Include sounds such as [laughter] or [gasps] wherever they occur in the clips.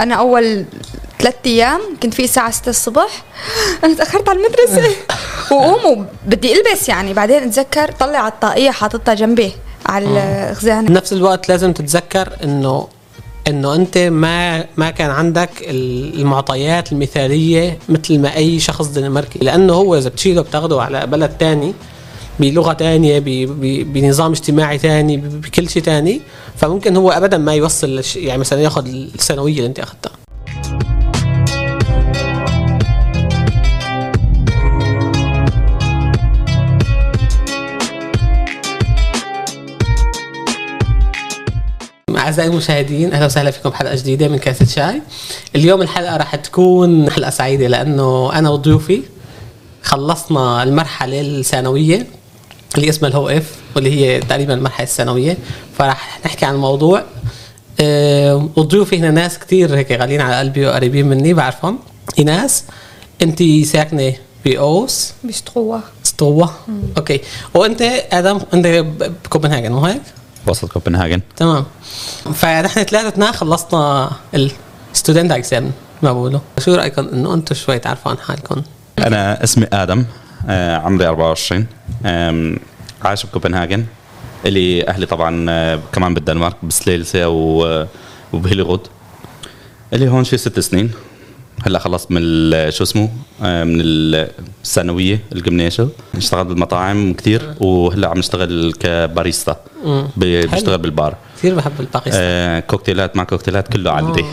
أنا أول ثلاث أيام كنت في الساعة 6 الصبح. أنا تأخرت على المدرسة. [laughs] وقوم وبدي ألبس يعني. بعدين أتذكر طلع الطاقية حاططها جنبي على الخزانة. بنفس الوقت لازم تتذكر إنه إنه أنت ما ما كان عندك المعطيات المثالية مثل ما أي شخص دنماركي. لأنه هو إذا بتشيله بتاخده على بلد تاني بلغة تانية بنظام اجتماعي تاني بكل شيء تاني. فممكن هو ابدا ما يوصل يعني مثلا ياخذ الثانوية اللي أنت أخذتها. أعزائي المشاهدين أهلا وسهلا فيكم بحلقة جديدة من كاسة شاي. اليوم الحلقة راح تكون حلقة سعيدة لأنه أنا وضيوفي خلصنا المرحلة الثانوية. اللي اسمها ال HF واللي هي تقريبا المرحلة الثانوية. فراح نحكي عن الموضوع. أه وضيوفي هنا ناس كتير هيك غاليين على قلبي وقريبين مني بعرفهم. ايناس انت ساكنة باوس بستروا ستروا okay. وأنت آدم أنت بكوبنهاجن مو هيك؟ وسط كوبنهاجن. تمام. فنحن ثلاثتنا خلصنا ال studentereksamen ما بقولوا شو رايكم إنه أنتم شوي تعرفوا عن حالكم أنا اسمي آدم آه عمري 24 آه عايش بكوبنهاجن. إلي أهلي طبعا آه كمان بالدنمارك بسليلسيا وبهيليغود. إلي هون شي ست سنين. هلأ خلصت من شو اسمه من الثانوية الجمناشو اشتغلت بالمطاعم كثير وهلأ عم اشتغل كباريستا. بشتغل بالبار. كثير بحب الباريستا. آه كوكتيلات مع كوكتيلات كله عندي.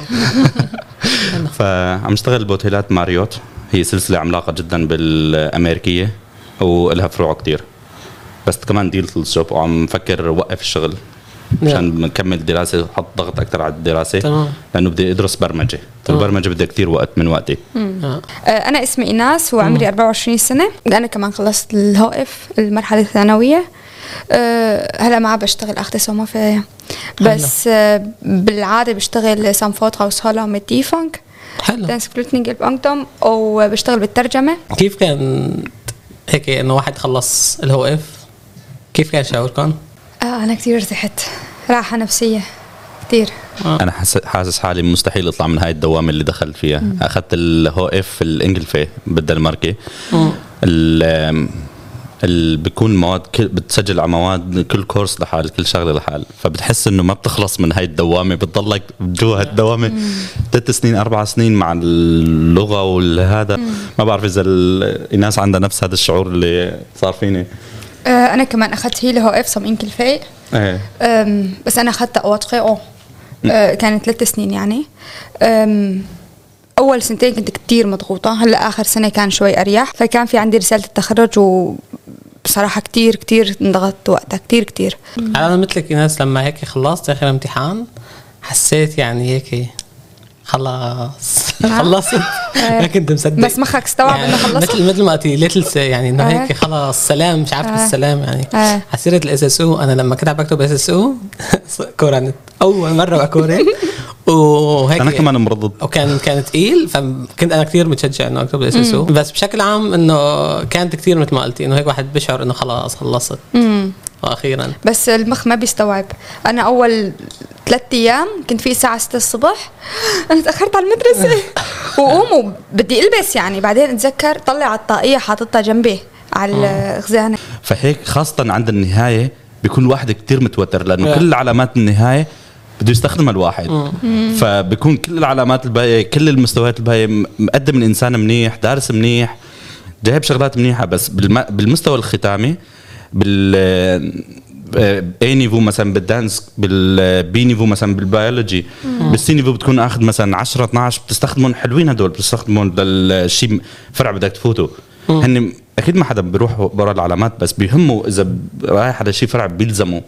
[laughs] فعم اشتغل باوتيلات ماريوت. هي سلسلة عملاقة جدا بالأمريكية ولها فروع كثير بس كمان ديلت الجوب وعم فكر وقف الشغل عشان نكمل دراسة وحط ضغط أكثر على الدراسة. تمام. لأنه بدي أدرس برمجة. البرمجة بدها كثير وقت من وقتي. آه. أنا اسمي إيناس وعمري 24 سنة. أنا كمان خلصت الهوقف المرحلة الثانوية. أه هلأ ما عم بشتغل اخذ سوما في بس أه بالعادة بشتغل سامفوترا وسهولا ميت فانك. حلو. دانس البانكتوم وبشتغل بالترجمة. كيف كان هيك إنه واحد خلص الهوقف؟ كيف كان شعوركم؟ آه أنا كثير ارتحت. راحة نفسية. كثير آه. أنا حاسس حالي مستحيل اطلع من هاي الدوامة اللي دخلت فيها. مم. أخذت الهو اف الانجلفي بالدنماركي. اللي بيكون مواد كل بتسجل على مواد كل كورس لحال كل شغلة لحال. فبتحس إنه ما بتخلص من هاي الدوامة. بتضلك جوا الدوامة. ثلاث سنين أربع سنين مع اللغة والهذا. ما بعرف إذا الناس عندها نفس هذا الشعور اللي صار فيني. أنا كمان اخذت هي اللي هو إف سم انكلفي إيه. بس أنا اخذتها اوت أو. كانت ثلاث سنين يعني. أول سنتين كنت كتير مضغوطة. هلأ آخر سنة كان شوي أريح. فكان في عندي رسالة التخرج و بصراحة كتير كتير انضغطت وقتها كتير كتير. أنا مثلك ناس لما هيك خلصت آخر امتحان حسيت يعني هيك خلاص. خلصت. ما كنت مصدق. بس مخك استوعب يعني انه خلصت؟ مثل مثل ما قلتي ليتل يعني إنه هيك خلاص سلام مش عارف السلام يعني على سيره الإس إس إو أنا لما كنت عم بكتب إس إس إو [laughs] كورنت أول مرة بكورن [laughs] وهيك أنا كمان مرضض وكان كان ثقيل فكنت أنا كثير متشجع إنه أكتب إس إس إو. بس بشكل عام إنه كانت كثير مثل ما قلتي إنه هيك واحد بيشعر إنه خلاص خلصت. وأخيرا. بس المخ ما بيستوعب. أنا أول ثلاث أيام كنت في الساعة 6 الصبح. [gasps] أنا تأخرت على المدرسة. [laughs] وقوم وبدي ألبس يعني. بعدين أتذكر طلع الطاقية حاططها جنبي على الخزانة. فهيك خاصة عند النهاية بيكون الواحد كتير متوتر لأنه كل علامات النهاية بده يستخدمها الواحد. فبكون كل العلامات الباقية كل المستويات الباقية مقدم الإنسان منيح دارس منيح جايب شغلات منيحة. بس بالمستوى الختامي بال A-niveau مثلا بال dansk بال B-niveau مثلا بال biologi. بال C-niveau بتكون آخذ مثلا 10 12 بتستخدمهم حلوين هدول بتستخدمهم للشيء فرع بدك تفوته. هن أكيد ما حدا بيروح برا العلامات بس بيهمه إذا رايح على شيء فرع بيلزمه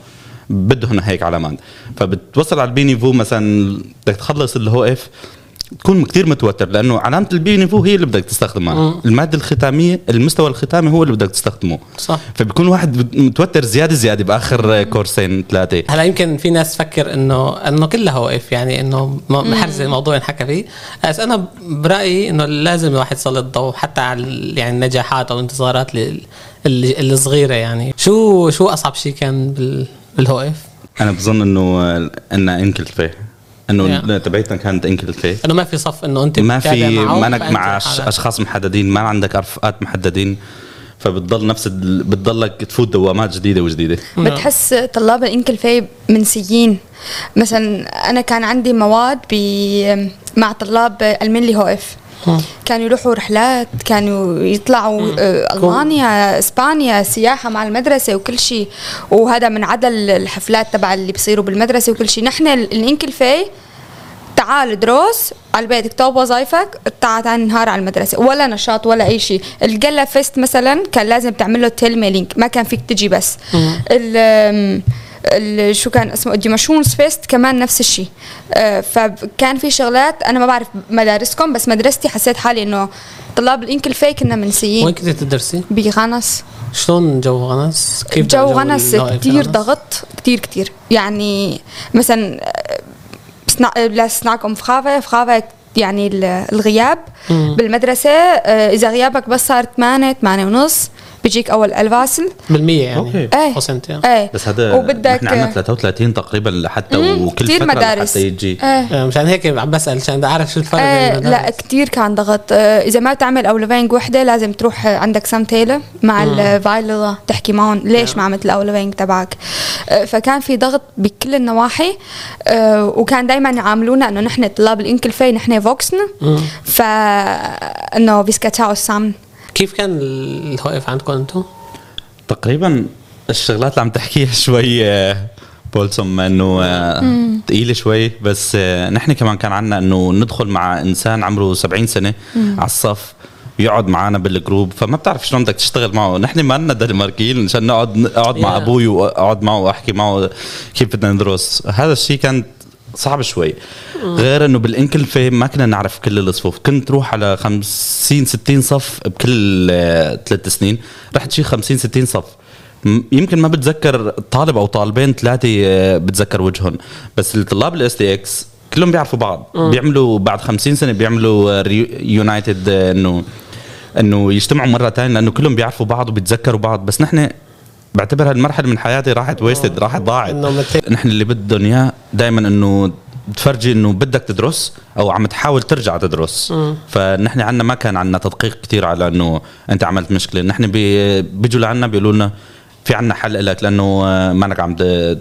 بدهم هيك علامات. فبتوصل على ال B-niveau مثلا بدك تخلص ال HF تكون كثير متوتر لأنه علامة ال B-niveau هي اللي بدك تستخدمها. مم. المادة الختامية المستوى الختامي هو اللي بدك تستخدمه. صح. فبيكون واحد متوتر زيادة زيادة بآخر كورسين ثلاثة. هلا يمكن في ناس تفكر إنه إنه كلها HF يعني إنه محرزه الموضوع ينحكى فيه. بس أنا برأيي إنه لازم الواحد يسلط الضوء حتى على يعني النجاحات أو الانتصارات الصغيره يعني. شو شو أصعب شيء كان بال HF؟ أنا بظن إنه ان إنكلفة. إنه Yeah. تبعتنا كانت إنكل في إنه ما في صف إنه أنت ما في مانك مع أشخاص محددين ما عندك رفقات محددين فبتضل نفس ال... بتضلك تفوت دوامات جديدة وجديدة. بتحس طلاب الإنكل في منسيين مثلا أنا كان عندي مواد ب مع طلاب المنلي هو إف مم. كانوا يروحوا رحلات كانوا يطلعوا آه، ألمانيا إسبانيا سياحة مع المدرسة وكل شيء. وهذا من عدا الحفلات تبع اللي بيصيروا بالمدرسة وكل شيء. نحن ال enkeltfag تعال دروس على البيت. اكتب وظائفك تعال تعال نهار على المدرسة. ولا نشاط ولا أي شيء. ال gallafest مثلا كان لازم تعمل له tilmelding ما كان فيك تجي بس. شو كان اسمه ال dimissionsfest كمان نفس الشيء آه، فكان في شغلات أنا ما بعرف مدارسكم بس مدرستي حسيت حالي إنه طلاب ال enkeltfag كنا وين منسيين كنت تدرسي؟ بغنس شلون جو غنس؟ كيف جو غنس في غنس؟ ضغط كتير كتير يعني مثلا آه، سنا... لاس نعكم فخافة فخافة يعني ال- الغياب مم. بالمدرسة آه، إذا غيابك بس صار 8 8 ونص بيجيك أول الفاسل بالمية يعني. أوكي. إيه. يعني إيه. بس هذا وبدك نحن عندنا 33 تقريبا لحتى وكل كتير فترة مدارس. لحتى يجي. إيه. آه، مشان هيك عم بسأل عشان بدي أعرف شو الفرق إيه بين لا المدارس. كتير كان ضغط. آه، إذا ما بتعمل أولوينج وحدة لازم تروح عندك samtale مع ال vejleder تحكي معهم ليش ما عملت الأولوينج تبعك. آه، فكان في ضغط بكل النواحي. آه، وكان دائما يعاملونا إنه نحن طلاب ال enkeltfag نحن voksen مم. فانه vi skal tage ansvar كيف كان ال HF عندكم أنتم؟ تقريبا الشغلات اللي عم تحكيها [laughs] شوي آه، بولسوم إنه آه، ثقيله شوي بس آه، نحن كمان كان عندنا إنه ندخل مع إنسان عمره 70 سنة على الصف يقعد معنا بالجروب فما بتعرف شلون بدك تشتغل معه نحن ما لنا دنماركيين عشان نقعد اقعد مع. أبوي واقعد معه وأحكي معه كيف بدنا ندرس هذا الشيء كان صعب شوي. غير إنه بالإنكل في ما كنا نعرف كل الصفوف. كنت روح على 50 60 صف بكل آه، ثلاث سنين. رحت شي 50 60 صف. يمكن ما بتذكر طالب أو طالبين ثلاثة آه، بتذكر وجههم. بس الطلاب ال STX كلهم بيعرفوا بعض. بيعملوا بعد 50 سنة بيعملوا united انه إنه يجتمعوا مرة ثانية لأنه كلهم بيعرفوا بعض وبيتذكروا بعض. بس نحن بعتبر هالمرحله من حياتي راحت ويستد راحت ضاعت. نحن اللي بدهم اياه دائما إنه تفرجي إنه بدك تدرس أو عم تحاول ترجع تدرس. فنحن عنا ما كان عنا تدقيق كثير على إنه أنت عملت مشكلة. نحن بي بيجوا لعنا بيقولوا لنا في عنا حل لك لأنه آه، مانك عم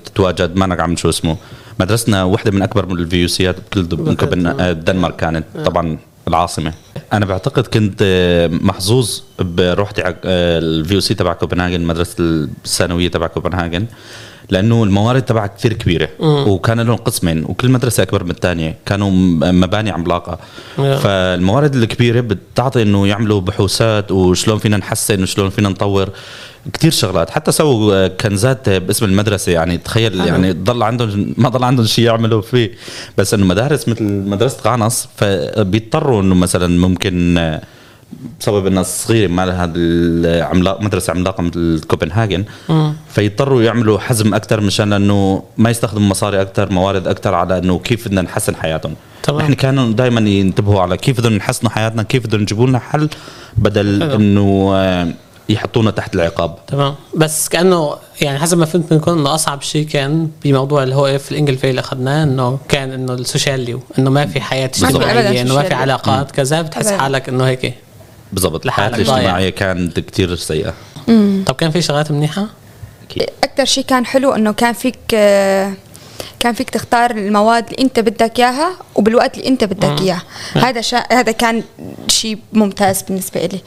تتواجد مانك عم شو اسمه. مدرستنا واحدة من أكبر من ال VUC ات بكل كوبن- آه، الدنمارك كانت. طبعا العاصمة. أنا بعتقد كنت آه، محظوظ بروحتي ال VUC تبع كوبنهاجن مدرسة الثانوية تبع كوبنهاجن. لأنه الموارد تبعها كثير كبيرة. وكان لهم قسمين وكل مدرسة أكبر من الثانية. كانوا مباني عملاقة. Yeah. فالموارد الكبيرة بتعطي إنه يعملوا بحوثات وشلون فينا نحسن وشلون فينا نطور. كثير شغلات. حتى سووا كنزات باسم المدرسة. يعني تخيل يعني ضل عندهم ما ضل عندهم شيء يعملوا فيه. بس إنه مدارس مثل مدرسة قعنص فبيضطروا إنه مثلا ممكن آه، بسبب انها صغيره ما لها هذا العملاق مدرسة عملاقة مثل كوبنهاجن فيضطروا يعملوا حزم أكثر مشان إنه ما يستخدموا مصاري أكثر موارد أكثر على إنه كيف بدنا نحسن حياتهم تمام. نحن كانوا دائما ينتبهوا على كيف بدهم يحسنوا حياتنا كيف بدهم يجيبوا لنا حل بدل. إنه آه، يحطونا تحت العقاب تمام بس كأنه يعني حسب ما فهمت منكم إنه أصعب شيء كان بموضوع الهوقف الانجلفي اللي أخذناه إنه كان إنه السوشيالي إنه ما في حياة في اجتماعية إنه ما في. علاقات كذا بتحس. حالك إنه هيك بالضبط الحياة. الاجتماعية كانت كثير سيئة. طب كان في شغلات منيحة؟ أكيد. أكثر شيء كان حلو إنه كان فيك كان فيك تختار المواد اللي أنت بدك إياها وبالوقت اللي أنت بدك اياه هذا شا... هذا كان شيء ممتاز بالنسبة لي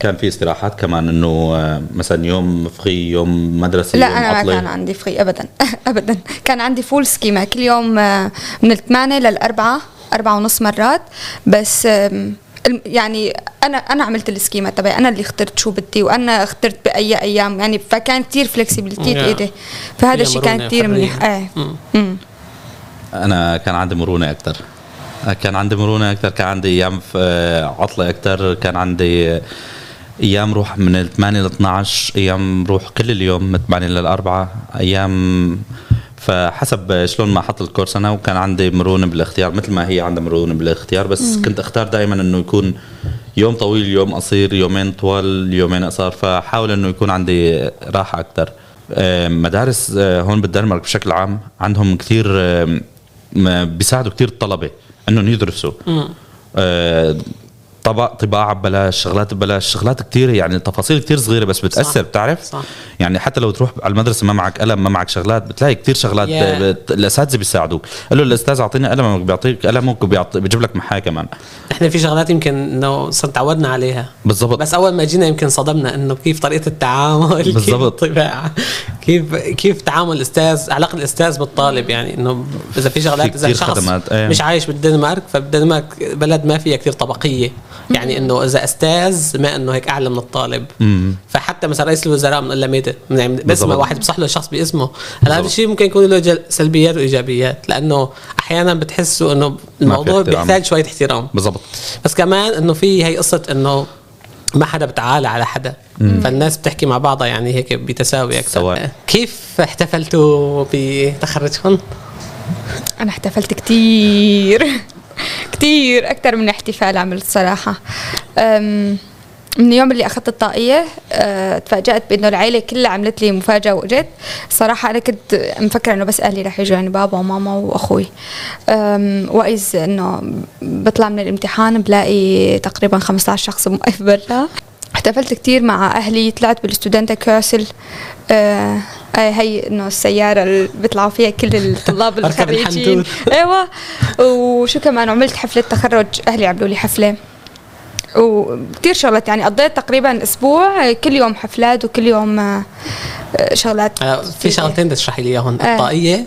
كان- في استراحات كمان إنه آه، مثلا يوم fri يوم مدرسة لا يوم أنا ما. كان عندي fri ابدا. [laughs] ابدا. كان عندي fuld skema كل يوم آه، من الثمانية للأربعة أربعة ونص مرات. بس يعني أنا أنا عملت ال skema تبعي. أنا اللي اخترت شو بدي وأنا اخترت بأي أيام. يعني فكان كثير flexibility. بايدي فهذا الشيء كان كثير. منيح. إيه. أنا كان عندي مرونة أكثر كان عندي مرونة أكثر كان عندي أيام في عطلة أكثر كان عندي أيام روح من ال 8 ل 12 أيام روح كل اليوم من 8 لل 4 أيام فحسب شلون ما أحط الكورس أنا وكان عندي مرونة بالاختيار مثل ما هي عندها مرونة بالاختيار بس كنت أختار دائما إنه يكون يوم طويل يوم قصير يومين طوال يومين قصار فحاول إنه يكون عندي راحة أكثر مدارس آه، هون بالدنمارك بشكل عام عندهم كثير بيساعدوا كتير الطلبة إنهم يدرسوا. آه، طبع طباعة ببلاش شغلات ببلاش شغلات كتير يعني تفاصيل كتير صغيرة بس بتأثر صح. بتعرف صح. يعني حتى لو تروح على المدرسة ما معك قلم ما معك شغلات بتلاقي كتير شغلات Yeah. بت... الأساتذة بيساعدوك قال له الأستاذ أعطيني قلمك بيعطيك قلمك وبيعطي بيجيب لك محاه كمان إحنا في شغلات يمكن إنه صرنا تعودنا عليها بالضبط بس أول ما جينا يمكن صدمنا إنه كيف طريقة التعامل بالضبط. الطباعة كيف كيف تعامل الأستاذ علاقة الأستاذ بالطالب يعني إنه إذا في شغلات إذا شخص خدمات، إيه. مش عايش بالدنمارك فالدنمارك بلد ما فيها كثير طبقية يعني إنه إذا أستاذ ما إنه هيك أعلى من الطالب مم. فحتى مثلا رئيس الوزراء بنقول له ميدة يعني باسمه. واحد بصح له شخص باسمه هلا هذا. الشيء ممكن يكون له جل- سلبيات وإيجابيات لأنه أحيانا بتحسوا إنه الموضوع. بيحتاج شوية احترام بالضبط بس كمان إنه في هي قصة إنه ما حدا بتعالى على حدا فالناس بتحكي مع بعضها يعني هيك بتساوي أكثر سواء. كيف احتفلتوا بتخرجكم؟ أنا احتفلت كتير كتير أكثر من احتفال عملت صراحة أم، من اليوم اللي أخذت الطاقية أه، تفاجأت بأنه العيلة كلها عملت لي مفاجأة واجت صراحة أنا كنت مفكرة إنه بس أهلي رح يجوا يعني بابا وماما وأخوي. واذ إنه بطلع من الامتحان بلاقي تقريبا 15 شخص موقف برا. احتفلت كتير مع أهلي طلعت بالستودنتا كاسل. آه، هي إنه السيارة اللي بيطلعوا فيها كل الطلاب الخريجين. [laughs] أيوه. وشو كمان عملت حفلة تخرج أهلي عملوا لي حفلة. وكثير شغلات يعني قضيت تقريبا أسبوع كل يوم حفلات وكل يوم آه، آه، شغلات في شغلتين بدي تشرحي لي إياهم. آه. الطاقية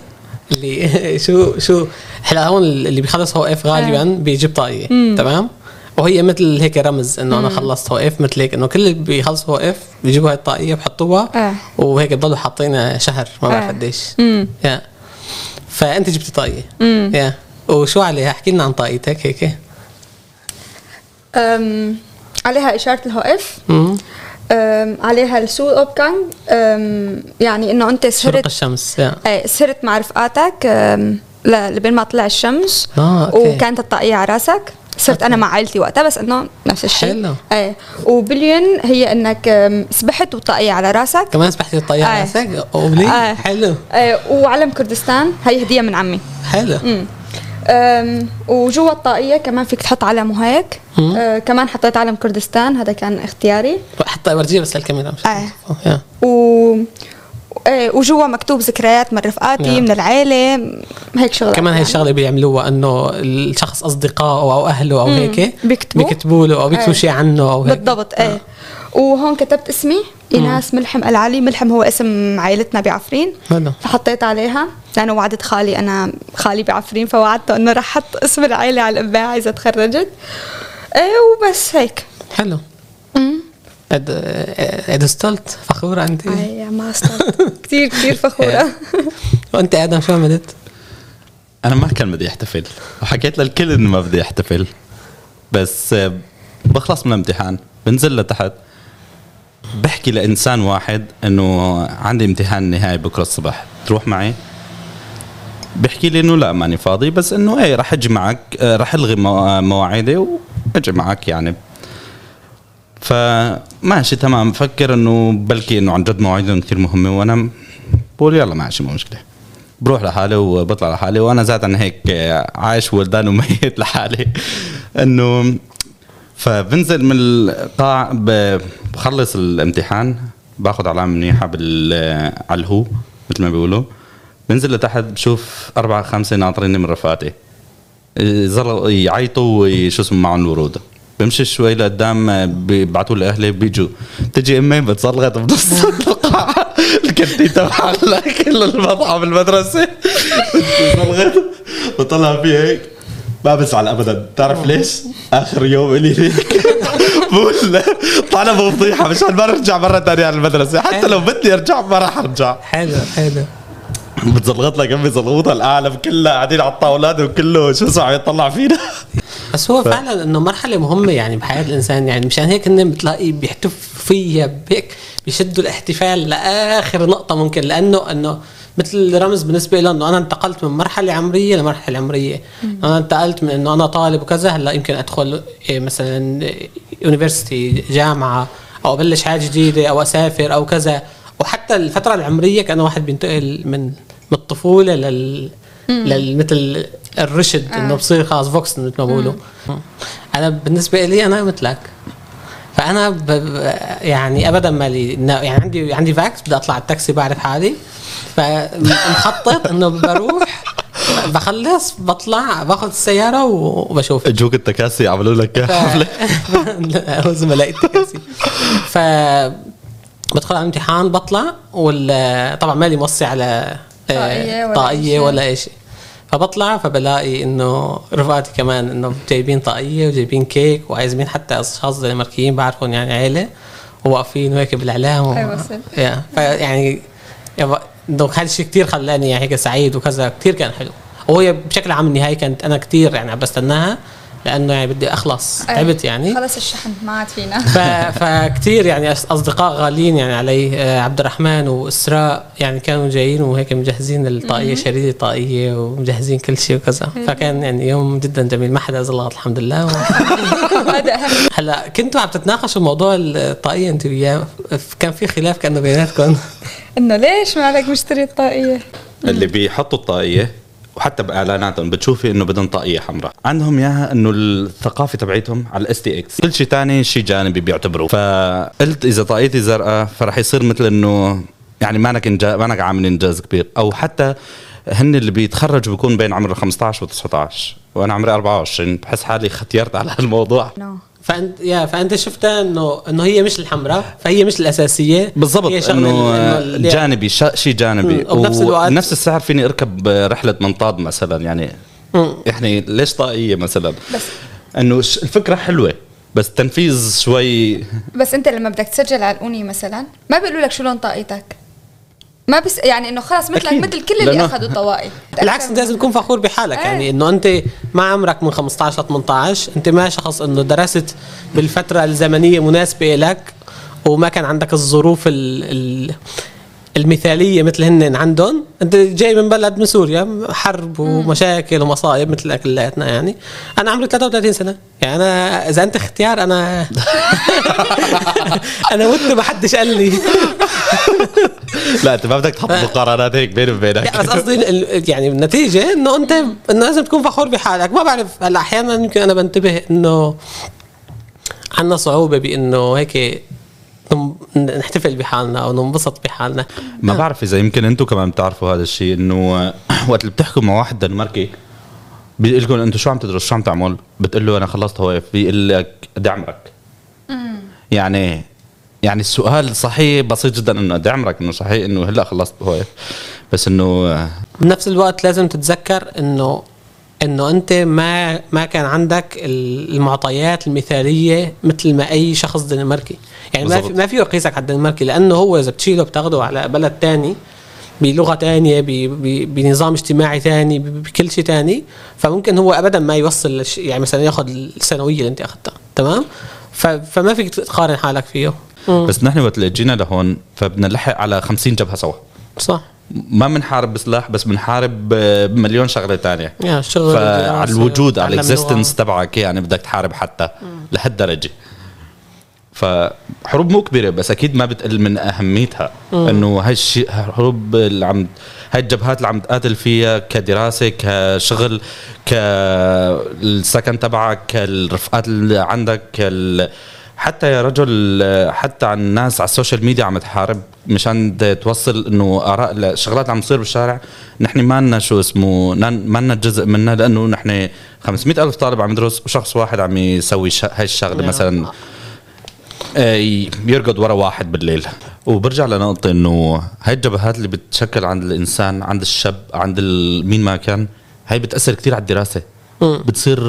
اللي [laughs] شو شو هلا هون اللي بيخلص HF غالبا بيجيب طاقية تمام؟ وهي مثل هيك رمز إنه أنا خلصت HF مثل هيك إنه كل اللي بيخلصوا HF بيجيبوا هاي الطاقية بحطوها آه. وهيك بضلوا حاطينها شهر ما بعرف آه. قديش. يا. فأنت جبتي طاقية. يا. وشو عليها؟ احكي لنا عن طاقيتك هيك. أم، عليها إشارة ال HF. مم. أم، عليها ال solopgang أم، يعني إنه أنت سهرت الشمس يا. إيه سهرت مع رفقاتك لبين ما طلع الشمس. آه أوكي. وكانت الطاقية على رأسك. صرت أنا مع عائلتي وقتها بس إنه نفس الشيء. حلو. إيه. و bølgen هي إنك سبحت والطاقية على راسك. كمان سبحتي الطاقيه على آه. راسك؟ bølge. آه. حلو. إيه. وعلم كردستان هي هدية من عمي. حلو. امم أم، وجوا الطاقية كمان فيك تحط علم وهيك. أه كمان حطيت علم كردستان هذا كان اختياري. حتى ورجية بس للكاميرا مش آه. يا. و إيه وجوا مكتوب ذكريات من رفقاتي نعم. من العيلة هيك شغلات كمان هي يعني. الشغله بيعملوها إنه الشخص اصدقائه أو أهله أو. هيك بيكتبوا. بيكتبوا له أو بيكتبوا إيه. شيء عنه أو هيك. بالضبط إيه. وهون كتبت اسمي إيناس ملحم العلي. ملحم هو اسم عائلتنا بعفرين. حلو. فحطيت عليها. لأنه وعدت خالي أنا خالي بعفرين فوعدته إنه رح أحط اسم العائله على القبعه إذا تخرجت. إيه وبس هيك. حلو. قد قد ستولت فخورة أنت؟ أي ما [laughs] كثير كثير فخورة. وأنت آدم شو عملت؟ أنا ما كان بدي أحتفل. وحكيت للكل إنه ما بدي أحتفل. بس آه، بخلص من الامتحان. بنزل لتحت. بحكي لإنسان واحد إنه عندي امتحان نهائي بكرة الصبح. تروح معي؟ بحكي لي إنه لا ماني فاضي. بس إنه إيه رح أجي معك آه، رح ألغي موا- مواعيدي وأجي معك يعني. فماشي تمام. بفكر إنه بلكي إنه عن جد مواعيدهم كثير مهمة وأنا بقول يلا ماشي مو مشكلة. بروح لحالي وبطلع لحالي وأنا ذاتا هيك آه، عايش ولدان وميت [laughs] لحالي. إنه فبنزل من القاع بخلص الامتحان باخذ علامة منيحة بال على الهو مثل ما بيقولوا. بنزل لتحت بشوف أربعة خمسة ناطريني من رفقاتي زر- يعيطوا وشو اسمه معهم الورود. بمشي شوي لقدام بيبعتوا لي أهلي بيجوا. تجي أمي بتصلغت بنص القاعة. الكنتي تبع كل المطعم المدرسة. بتصلغت بطلع فيها هيك. ما بزعل ابدا. بتعرف ليش؟ آخر يوم إلي هيك. [laughs] بقول طلعنا بفضيحه مشان ما نرجع مرة ثانية على المدرسة. حتى لو بدي أرجع ما راح أرجع. حلو حلو. بتزلغط لك أمي زلغوطه العالم كلها قاعدين على الطاولات وكله شو اسمه عم يطلع فينا. بس هو فعلا إنه مرحلة مهمة يعني بحياة الإنسان. يعني مشان هيك انه بتلاقي بيحتف فيها بهيك بيشدوا الاحتفال لآخر نقطة ممكن لأنه إنه مثل رمز بالنسبة له إنه أنا انتقلت من مرحلة عمرية لمرحلة عمرية. أنا انتقلت من إنه أنا طالب وكذا هلأ يمكن أدخل إيه مثلا يونيفرستي جامعة أو أبلش حياة جديدة أو أسافر أو كذا. وحتى الفترة العمرية كان واحد بينتقل من من الطفولة لل- مثل الرشد إنه بصير خلاص فوكس مثل ما بقولوا أنا بالنسبة لي أنا مثلك. فأنا ب... يعني ابدا ما لي يعني عندي عندي فاكس بدي أطلع التاكسي بعرف حالي. فمخطط [laughs] إنه بروح بخلص بطلع باخذ السيارة وبشوف. اجوك التكاسي عملوا لك ف... حفله هو زملاء التكاسي ف بدخل على الامتحان بطلع وال طبعا مالي موصي على طاقية ولا طاقية شيء. ولا اي شيء فبطلع فبلاقي إنه رفقاتي كمان إنه جايبين طاقية وجايبين كيك وعازمين حتى أشخاص دنماركيين بعرفهم يعني عيلة وواقفين وهيك بالأعلام و... يا فيعني يابا- إنه هذا الشيء كثير خلاني يعني هيك سعيد وكذا كثير كان حلو. وهي بشكل عام النهاية كانت أنا كثير يعني عم بستناها. لأنه يعني بدي أخلص. تعبت يعني؟ خلص الشحن ما عاد فينا. ف... [laughs] فكتير يعني أصدقاء غاليين يعني علي آه، عبد الرحمن وإسراء يعني كانوا جايين وهيك مجهزين الطاقية شريط الطاقية ومجهزين كل شيء وكذا. فكان يعني يوم جدا جميل. ما حدا زلط الحمد لله. و... [laughs] هذا أهم. هلا كنتوا عم تتناقشوا موضوع الطاقية انت وياه؟ كان في خلاف كأنه بيناتكم. إنه ليش مالك مشتري الطاقية؟ اللي بيحطوا الطاقية وحتى باعلاناتهم بتشوفي إنه بدهم طاقية حمراء. عندهم إياها إنه الثقافة تبعيتهم على ال STX كل شيء ثاني شيء جانبي بيعتبروه. فقلت إذا طاقيتي زرقاء فرح يصير مثل إنه يعني مانك انجاز مانك عامل إنجاز كبير. أو حتى هن اللي بيتخرجوا بيكون بين عمر 15 و 19 وأنا عمري 24 بحس حالي ختيرت على الموضوع نو فانت يا فأنت شفتها انه إنه هي مش الحمراء فهي مش الأساسية. بالضبط هي إنه إنه اللي- جانبي شيء جانبي. وبنفس الوقت- نفس السعر فيني أركب رحلة منطاد مثلا يعني مم. يعني ليش طاقيه مثلا؟ بس إنه ش- الفكرة حلوة بس التنفيذ شوي بس أنت لما بدك تسجل على الأوني مثلا ما بيقولوا لك شو لون طاقيتك ما بس يعني إنه خلص مثلك. مثل كل اللي أخذوا طوائي [laughs] بالعكس أنت لازم تكون فخور بحالك. إيه. يعني إنه أنت ما عمرك من 15 ل 18 أنت ما شخص إنه درست بالفترة الزمنية مناسبة لك وما كان عندك الظروف ال ال المثالية مثل هن عندهم أنت جاي من بلد من سوريا حرب ومشاكل ومصايب مثل كلياتنا يعني. أنا عمري 33 سنة. يعني أنا إذا أنت اختيار أنا [laughs] [laughs] أنا مت ما حدش قال لي. لا أنت ما بدك تحط مقارنات هيك بيني وبينك. لا بس قصدي يعني النتيجة إنه أنت إنه لازم تكون فخور بحالك. ما بعرف هلأ أحيانا يمكن أنا بنتبه إنه عندنا صعوبة بإنه هيك نحتفل بحالنا أو ننبسط بحالنا. ما بعرف إذا يمكن أنتم كمان بتعرفوا هذا الشيء إنه [clears throat] وقت اللي بتحكوا مع واحد دنماركي بيقول لكم أنتم شو عم تدرس شو عم تعمل؟ بتقول له أنا خلصت هواف بيقول لك قد عمرك. يعني يعني السؤال صحيح بسيط جدا إنه قد عمرك إنه صحيح إنه هلأ خلصت هواف بس إنه بنفس الوقت لازم تتذكر إنه إنه أنت ما ما كان عندك ال- المعطيات المثالية مثل ما أي شخص دنماركي. يعني ما في. ما فيه يقيسك على الدنماركي لأنه هو إذا بتشيله بتاخده على بلد تاني بلغة تانية بنظام اجتماعي تاني ب- بكل شيء تاني فممكن هو ابدا ما يوصل يعني مثلا ياخذ الثانوية اللي أنت أخذتها تمام؟ فما فيك تقارن حالك فيه. مم. بس نحن وقت اللي جينا لهون فبدنا نلحق على 50 جبهة سوا. صح. ما بنحارب بسلاح بس بنحارب بمليون شغلة تانية. يا الشغل فعلى الوجود على. ال eksistens تبعك يعني بدك تحارب حتى لهالدرجة. فحروب مو كبيرة بس أكيد ما بتقل من أهميتها. إنه هاي الشيء حروب اللي عم هاي الجبهات اللي عم تقاتل فيها كدراسة كشغل كالسكن تبعك كالرفقات اللي عندك كال حتى يا رجل حتى عن الناس على ال social media عم تحارب مشان توصل إنه آراء الشغلات عم تصير بالشارع نحن ما لنا شو اسمه ما لنا جزء منها لأنه نحن 500 ألف طالب عم يدرس وشخص واحد عم يسوي هاي الشغلة. مثلا يركض ورا واحد بالليل وبرجع لنقطة إنه هاي الجبهات اللي بتشكل عند الإنسان عند الشاب عند مين ما كان هاي بتأثر كثير على الدراسة مم. بتصير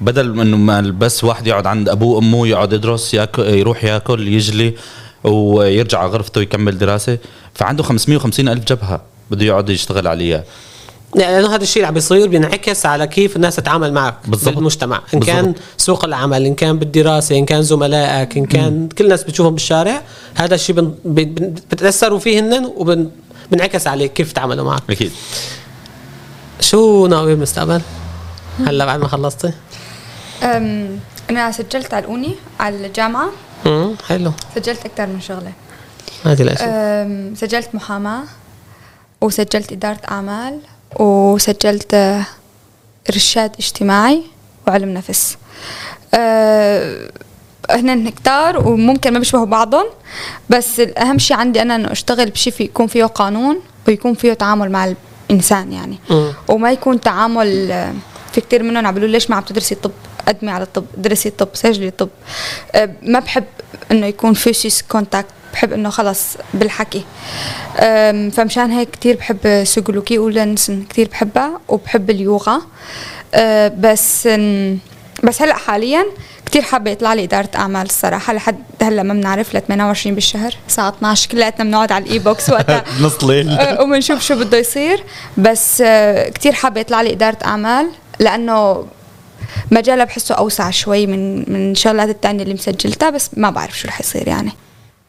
بدل إنه بس واحد يقعد عند أبوه وأمه يقعد يدرس ياكل يروح ياكل يجلي ويرجع على غرفته يكمل دراسة فعنده 550 ألف جبهة بده يقعد يشتغل عليها. لأنه هذا الشيء اللي عم بيصير بينعكس على كيف الناس تتعامل معك بالضبط. بالمجتمع. إن كان بالضبط. سوق العمل إن كان بالدراسة إن كان زملائك إن كان كل الناس بتشوفهم بالشارع هذا الشيء بن... بن... بتأثروا فيهن وبنعكس عليك كيف تعاملوا معك. أكيد. شو ناوي بالمستقبل؟ هلا بعد ما خلصتي؟ أم، أنا سجلت على الأوني على الجامعة. امم حلو. سجلت أكثر من شغلة. هذه الاشياء أم، سجلت محاماة وسجلت إدارة أعمال وسجلت آه، إرشاد اجتماعي وعلم نفس. أه هن كتار وممكن ما بيشبهوا بعضهم بس الأهم شيء عندي أنا إنه أشتغل بشيء في يكون فيه قانون ويكون فيه تعامل مع الإنسان يعني. مم. وما يكون تعامل آه، في كتير منهم عم بيقولوا ليش ما عم تدرسي طب؟ قدمي على الطب درسي طب سجلي طب. أه، ما بحب إنه يكون fysisk kontakt بحب إنه خلص بالحكي. أم، فمشان هيك كتير بحب psykologi ولنسن كتير بحبها وبحب اليوغا. أه، بس بس هلأ حاليا كتير حابة يطلع لي إدارة أعمال الصراحة لحد هلأ ما بنعرف ل 28 بالشهر الساعة 12 كلياتنا بنقعد على ال e-Boks [laughs] وقتها. نص ليل. وبنشوف شو بده يصير. بس كتير حابة يطلع لي إدارة أعمال. لأنه مجالها بحسه أوسع شوي من من الشغلات التانية اللي مسجلتها بس ما بعرف شو رح يصير يعني.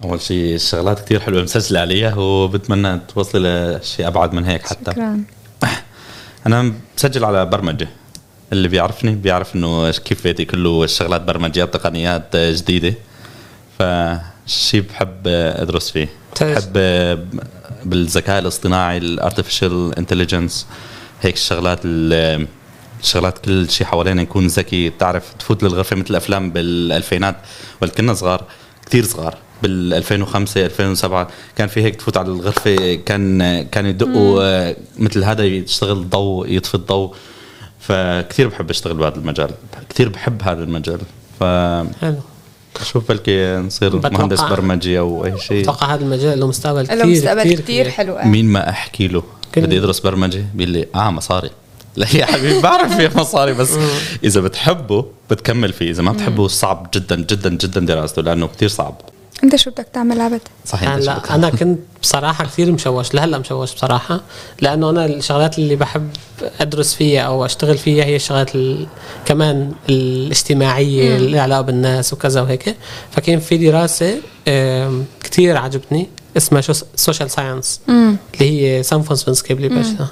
أول شيء الشغلات كثير حلوة مسجلة عليها وبتمنى توصلي لشيء أبعد من هيك حتى. شكرا. [laughs] أنا مسجل على برمجة. اللي بيعرفني بيعرف إنه كيف بيتي كله شغلات برمجيات تقنيات جديدة. فشيء بحب أدرس فيه. ممتاز. بحب بالذكاء الاصطناعي ال artificial intelligence هيك الشغلات ال- الشغلات كل شيء حوالينا يكون ذكي. بتعرف تفوت للغرفة مثل الأفلام بالألفينات وقت كنا صغار كثير صغار. بال 2005 2007 كان في هيك تفوت على الغرفة كان كان يدقوا آه، مثل هذا يشتغل الضوء يطفي الضوء. فكثير بحب أشتغل بهذا المجال. كثير بحب هذا المجال. حلو. فشوف بلكي نصير بتوقع- مهندس برمجي أو أي شيء أتوقع هذا المجال له مستقبل كثير له مستقبل كثير حلو آه. مين ما أحكي له بدي ادرس برمجة بيقول لي آه مصاري. لا يا حبيبي بعرف في [laughs] مصاري بس إذا بتحبه بتكمل فيه إذا ما بتحبه صعب جدا جدا جدا دراسته لأنه كثير صعب. أنت شو بدك تعمل عبد؟ صحيح هلا أنا كنت بصراحة كثير مشوش لهلا مشوش بصراحة لأنه أنا الشغلات اللي بحب أدرس فيها أو أشتغل فيها هي الشغلات ال... كمان الاجتماعية اللي لها علاقه بالناس وكذا وهيك. فكان في دراسة كثير عجبتني اسمها شو social science اللي هي samfundsvidenskabelig bachelor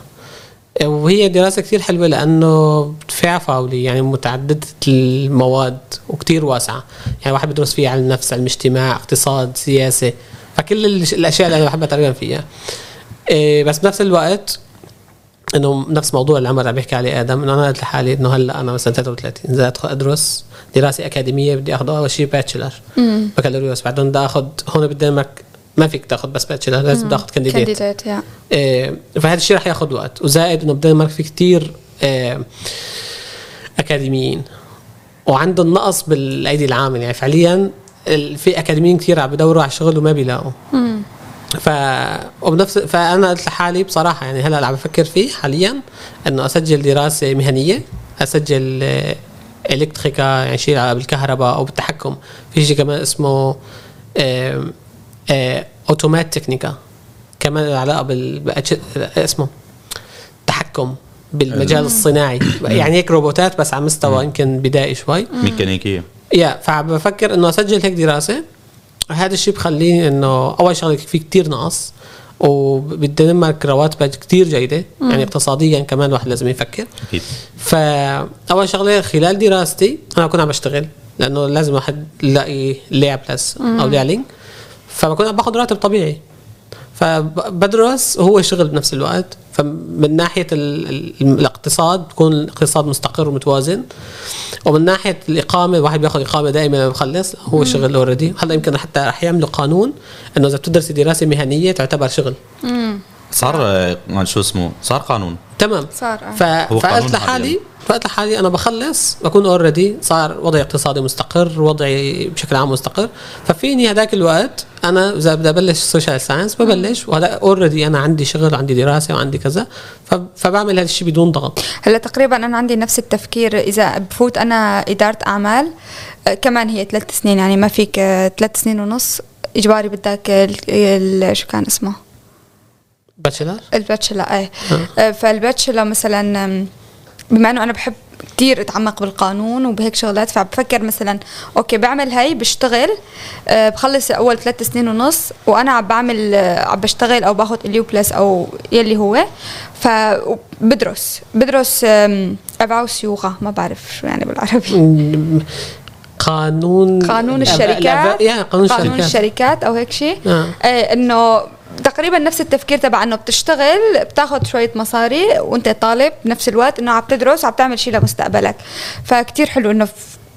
وهي دراسة كثير حلوة لأنه فيها فاولي يعني متعددة المواد وكثير واسعة. يعني واحد بدرس فيها علم نفس علم اجتماع اقتصاد سياسة فكل الأشياء اللي أنا بحبها تقريبا فيها. إيه بس بنفس الوقت إنه نفس موضوع اللي عمر عم بيحكي عليه آدم إنه أنا قلت لحالي إنه هلأ أنا مثلا 33 إذا أدخل أدرس دراسة أكاديمية بدي أخذ أول شيء bachelor بكالوريوس بعدين بدي أخذ هون بالدنمارك ما فيك تاخذ بس bachelor لازم بدي اخذ kandidat kandidat ja فهذا الشيء رح ياخذ وقت. وزائد إنه بالدنمارك في كتير إيه، أكاديميين. وعندهم نقص بالأيدي العامل يعني فعليا في أكاديميين كثير عم بدوروا على شغل وما بيلاقوا. ف وبنفس فأنا قلت لحالي بصراحة يعني هلأ عم بفكر فيه حاليا إنه أسجل دراسة مهنية أسجل آه، إلكتريكا يعني شيء بالكهرباء أو بالتحكم. في شيء كمان اسمه آه، أوتومات تكنيكا. كمان علاقة بال اسمه؟ تحكم بالمجال الصناعي. [coughs] يعني هيك روبوتات بس على مستوى يمكن بدائي شوي. ميكانيكية. يا فبفكر إنه أسجل هيك دراسة. هذا الشيء بخليني إنه أول شغلة في كتير نقص وبالدنمارك رواتبها كتير جيدة. يعني اقتصاديا كمان الواحد لازم يفكر. أكيد. فاول شغلة خلال دراستي أنا بكون عم بشتغل لأنه لازم واحد يلاقي plads أو lærling فبكون عم باخذ راتب طبيعي فبدرس وهو شغل بنفس الوقت. فمن ناحية ال ال الاقتصاد بكون الاقتصاد مستقر ومتوازن. ومن ناحية الإقامة الواحد بياخذ إقامة دائما ما بخلص هو شغل already هلا يمكن حتى رح يعملوا قانون إنه إذا بتدرسي دراسة مهنية تعتبر شغل. صار آه، شو اسمه؟ صار قانون؟ تمام. صار، آه. ف... هو فقلت لحالي حالياً. فقلت لحالي أنا بخلص بكون already صار وضعي اقتصادي مستقر وضعي بشكل عام مستقر. ففيني هذاك الوقت أنا إذا بدي أبلش social science ببلش وهذا already أنا عندي شغل عندي دراسة وعندي كذا. فبعمل هذا الشيء بدون ضغط. هلا تقريبا أنا عندي نفس التفكير. إذا بفوت أنا إدارة أعمال آه، كمان هي ثلاث سنين يعني ما فيك آه، ثلاث سنين ونص. إجباري بدك شو كان اسمه؟ bachelor ال bachelor إيه. آه، فال bachelor مثلا بما إنه أنا بحب كتير أتعمق بالقانون وبهيك شغلات فبفكر مثلا okay بعمل هاي بشتغل آه، بخلص أول ثلاث سنين ونص وأنا عم بعمل آه، عم بشتغل أو باخذ اليو بلس أو يلي هو. فبدرس بدرس ابعاو يوغا ما بعرف شو يعني بالعربي. قانون قانون الشركات يا قانون, قانون الشركات. الشركات أو هيك شيء آه. آه إنه تقريبا نفس التفكير تبع إنه بتشتغل بتاخذ شوية مصاري وأنت طالب بنفس الوقت إنه عم تدرس وعم تعمل شيء لمستقبلك. فكتير حلو إنه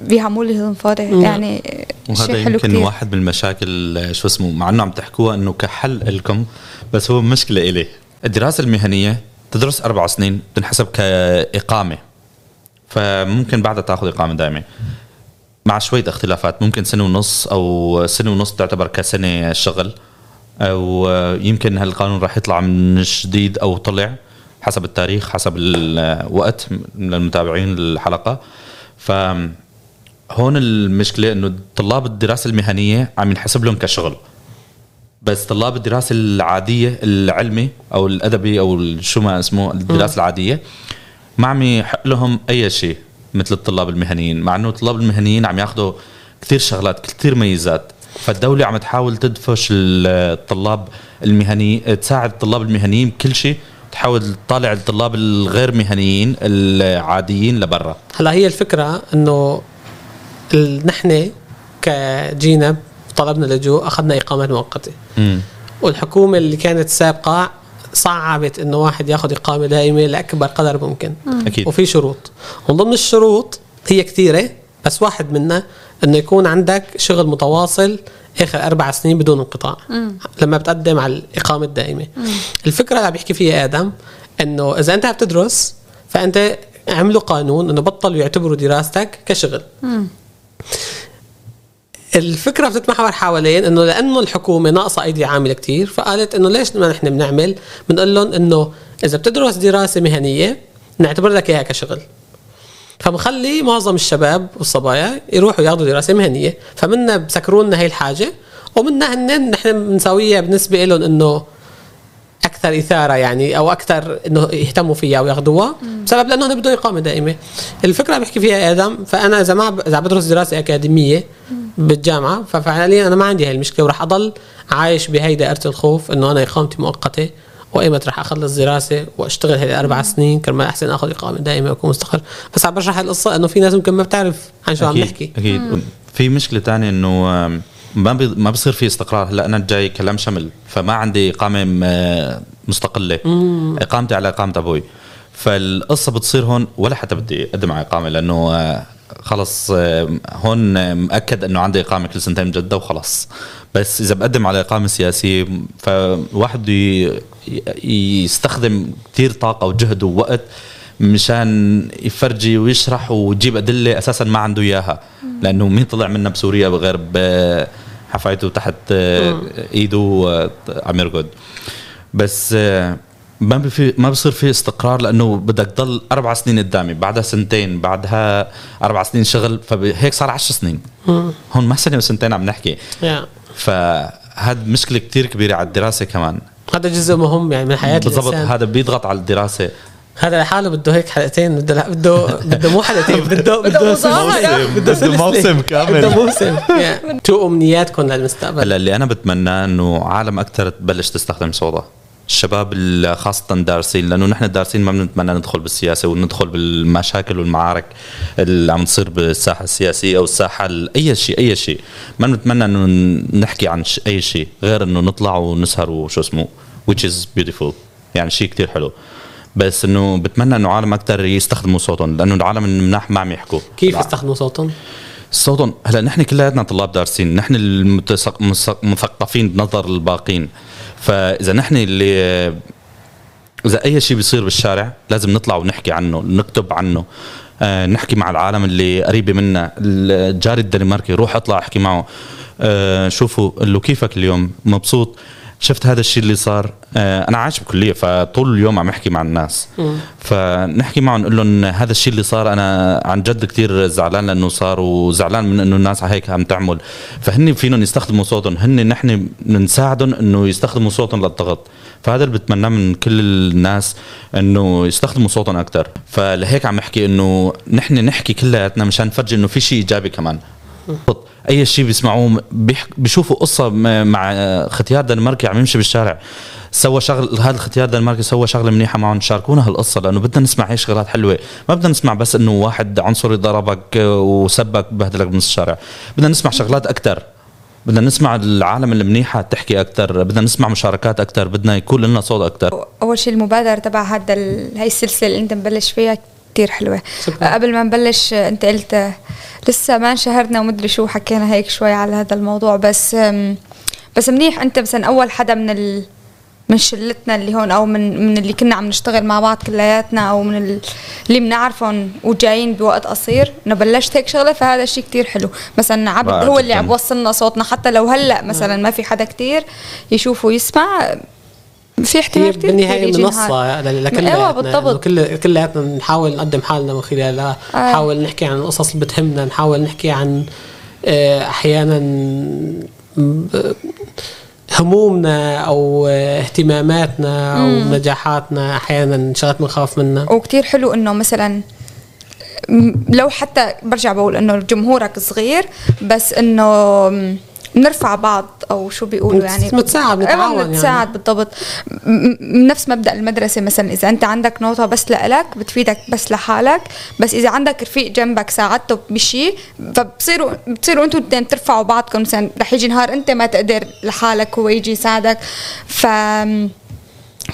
بيهموا فاضي. يعني وهذا شيء حلو يمكن كتير. واحد من المشاكل شو اسمه مع إنه عم تحكوها إنه كحل لكم بس هو مشكلة إلي. الدراسة المهنية تدرس أربع سنين تنحسب كإقامة. فممكن بعدها تاخذ إقامة دائمه مع شوية اختلافات ممكن سنة ونص أو سنة ونص تعتبر كسنة شغل. أو يمكن هالقانون راح يطلع من جديد أو طلع حسب التاريخ حسب الوقت للمتابعين الحلقة ف هون المشكلة إنه طلاب الدراسة المهنية عم ينحسب لهم كشغل. بس طلاب الدراسة العادية العلمي أو الأدبي أو شو ما اسمه الدراسة العادية ما عم يحق لهم أي شيء مثل الطلاب المهنيين مع إنه الطلاب المهنيين عم ياخذوا كثير شغلات كثير ميزات. فالدولة عم تحاول تدفش الطلاب المهني تساعد الطلاب المهنيين بكل شيء تحاول تطالع الطلاب الغير مهنيين العاديين لبرا. هلا هي الفكرة إنه نحن كجينا طلبنا لجوء أخذنا إقامة مؤقتة. والحكومة اللي كانت سابقة صعبت إنه واحد ياخذ إقامة دائمة لأكبر قدر ممكن. أكيد. وفي شروط. ومن ضمن الشروط هي كثيرة بس واحد منها إنه يكون عندك شغل متواصل آخر أربع سنين بدون انقطاع. لما بتقدم على الإقامة الدائمة. الفكرة اللي عم بيحكي فيها آدم إنه إذا أنت عم تدرس فأنت عملوا قانون إنه بطلوا يعتبروا دراستك كشغل. الفكرة بتتمحور حوالين إنه لأنه الحكومة ناقصة أيدي عاملة كتير فقالت إنه ليش ما نحن بنعمل؟ بنقول لهم إنه إذا بتدرس دراسة مهنية نعتبر لك إياها كشغل. فمخلي معظم الشباب والصبايا يروحوا ياخذوا دراسة مهنية. فمنا بسكروا لنا هي الحاجة ومنا هن نحن بنسويها بالنسبة لهم إنه أكثر إثارة يعني أو أكثر إنه يهتموا فيها وياخذوها بسبب لأنه هن بدهم إقامة دائمة. الفكرة بحكي فيها آدم فأنا إذا ما إذا بدرس دراسة أكاديمية بالجامعة ففعليا أنا ما عندي هاي المشكلة وراح أضل عايش بهي دائرة الخوف إنه أنا إقامتي مؤقتة. وايمت راح اخلص دراسه وأشتغل هي أربع سنين كرمال أحسن أخذ إقامة دائمه واكون مستقر. بس عم بشرح القصة إنه في ناس ممكن ما بتعرف عن شو عم نحكي. أكيد. في مشكلة ثانية إنه ما بي ما بصير في استقرار. هلأ أنا جاي كلام شمل فما عندي إقامة مستقلة. إقامتي على إقامة أبوي. فالقصة بتصير هون ولا حتى بدي أقدم على إقامة لأنه آه، خلص هون مأكد إنه عندي إقامة كل سنتين مجدده وخلص. بس إذا بقدم على إقامة سياسية ي- يستخدم كثير طاقة وجهد ووقت مشان يفرجي ويشرح ويجيب أدلة أساسا ما عنده إياها. لأنه مين طلع منا بسوريا بغير حفايته تحت آه، إيده عم يرقد بس آه، ما بفي ما بصير في استقرار لأنه بدك تضل أربع سنين قدامي بعدها سنتين بعدها أربع سنين شغل فهيك صار عشر سنين. هون ما سنه وسنتين عم نحكي. فهذا مشكلة كتير كبيرة على الدراسة كمان هذا جزء مهم يعني من حياة بالضبط هذا بيضغط على الدراسة هذا لحاله بده هيك حلقتين بده بده بده مو حلقتين [laughs] بده بده مظاهرة. بده. موسم كامل. بده موسم. [laughs] شو أمنياتكم للمستقبل هلا اللي أنا بتمناه إنه عالم أكثر تبلش تستخدم صودا الشباب خاصة دارسين لأنه نحن الدارسين ما بنتمنى ندخل بالسياسة وندخل بالمشاكل والمعارك اللي عم تصير بالساحة السياسية أو الساحة ال- أي شيء أي شيء. ما بنتمنى إنه نحكي عن أي شيء غير إنه نطلع ونسهر وشو اسمه which is beautiful. يعني شيء كتير حلو. بس إنه بتمنى إنه عالم أكثر يستخدموا صوتهم لأنه العالم المناح ما عم يحكوا. كيف يستخدموا صوتهم؟ صوتهم هلأ نحن كلياتنا طلاب دارسين نحن المثقفين بنظر الباقين. فإذا نحن اللي إذا أي شيء بيصير بالشارع لازم نطلع ونحكي عنه نكتب عنه. آه، نحكي مع العالم اللي قريبة منا. الجاري الدنماركي روح اطلع احكي معه. آه، شوفوا قل له كيفك اليوم؟ مبسوط. شفت هذا الشيء اللي صار؟ آه، أنا عايش بكلية فطول اليوم عم أحكي مع الناس. فنحكي معهم نقول لهم هذا الشيء اللي صار أنا عن جد كثير زعلان لأنه صار وزعلان من إنه الناس هيك عم تعمل. فهن فيهم يستخدموا صوتهم هن نحن بنساعدهم إنه يستخدموا صوتهم للضغط. فهذا اللي بتمناه من كل الناس إنه يستخدموا صوتهم أكثر فلهيك عم أحكي إنه نحن نحكي كلياتنا مشان نفرجي إنه في شيء إيجابي كمان. بالضبط. أي شيء بيسمعوه. بيشوفوا قصة مع ختيار دنماركي عم يمشي بالشارع. سوى شغل هذا الختيار دنماركي سوى شغلة منيحة معهم شاركونا هالقصة لأنه بدنا نسمع هي شغلات حلوة. ما بدنا نسمع بس إنه واحد عنصري ضربك وسبك بهدلك بنص الشارع. بدنا نسمع شغلات أكثر بدنا نسمع العالم المنيحه تحكي أكثر بدنا نسمع مشاركات أكثر بدنا يكون لنا صوت أكثر أول شيء المبادرة تبع هذا هاي السلسلة اللي أنت مبلش فيها كتير حلوة شكراً. قبل ما نبلش انت قلت لسه ما انشهرنا ومدري شو حكينا هيك شوي على هذا الموضوع بس بس منيح انت مثلا أول حدا من ال من شلتنا اللي هون أو من من اللي كنا عم نشتغل مع بعض كلياتنا أو من ال- اللي بنعرفهم وجايين بوقت قصير إنه بلشت هيك شغلة فهذا الشيء كتير حلو مثلا عبد هو اللي. عم بوصلنا صوتنا حتى لو هلأ مثلا ما في حدا كتير يشوف ويسمع في احتمال كتير بالنهاية منصة نهار. ل- أيوه بالضبط كل كلياتنا نحاول نقدم حالنا من خلالها آه. نحاول نحكي عن القصص اللي بتهمنا نحاول نحكي عن آه، أحيانا همومنا أو آه، اهتماماتنا أو نجاحاتنا أحيانا شغلات بنخاف منها وكتير حلو إنه مثلا لو حتى برجع بقول إنه جمهورك صغير بس إنه م- نرفع بعض أو شو بيقولوا يعني. نتساعد، أيوة، نتعاون يعني. نتساعد بالضبط. م- نفس مبدأ المدرسة مثلا إذا أنت عندك نوطه بس لإلك بتفيدك بس لحالك. بس إذا عندك رفيق جنبك ساعدته بشيء فبصيروا بتصيروا أنتوا الاثنين ترفعوا بعضكم. مثلا رح يجي نهار أنت ما تقدر لحالك هو يجي يساعدك. ف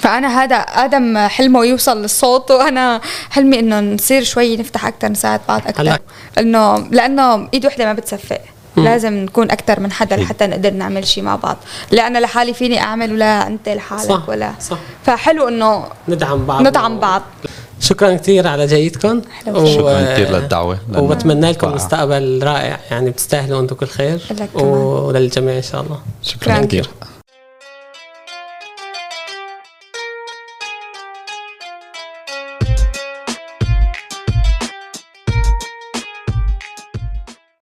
فأنا هذا آدم حلمه يوصل للصوت وأنا حلمي إنه نصير شوي نفتح أكثر نساعد بعض أكثر. انه لأنه إيد وحدة ما بتصفق لازم نكون أكثر من حدا لحتى نقدر نعمل شيء مع بعض. لا أنا لحالي فيني أعمل ولا أنت لحالك صح، ولا. صح. فحلو إنه ندعم بعض. ندعم بعض. شكرا كثير على جيتكم شكرا كثير للدعوة وبتمنى لكم. مستقبل رائع. يعني بتستاهلوا أنتم كل خير. وللجميع إن شاء الله. شكرا كثير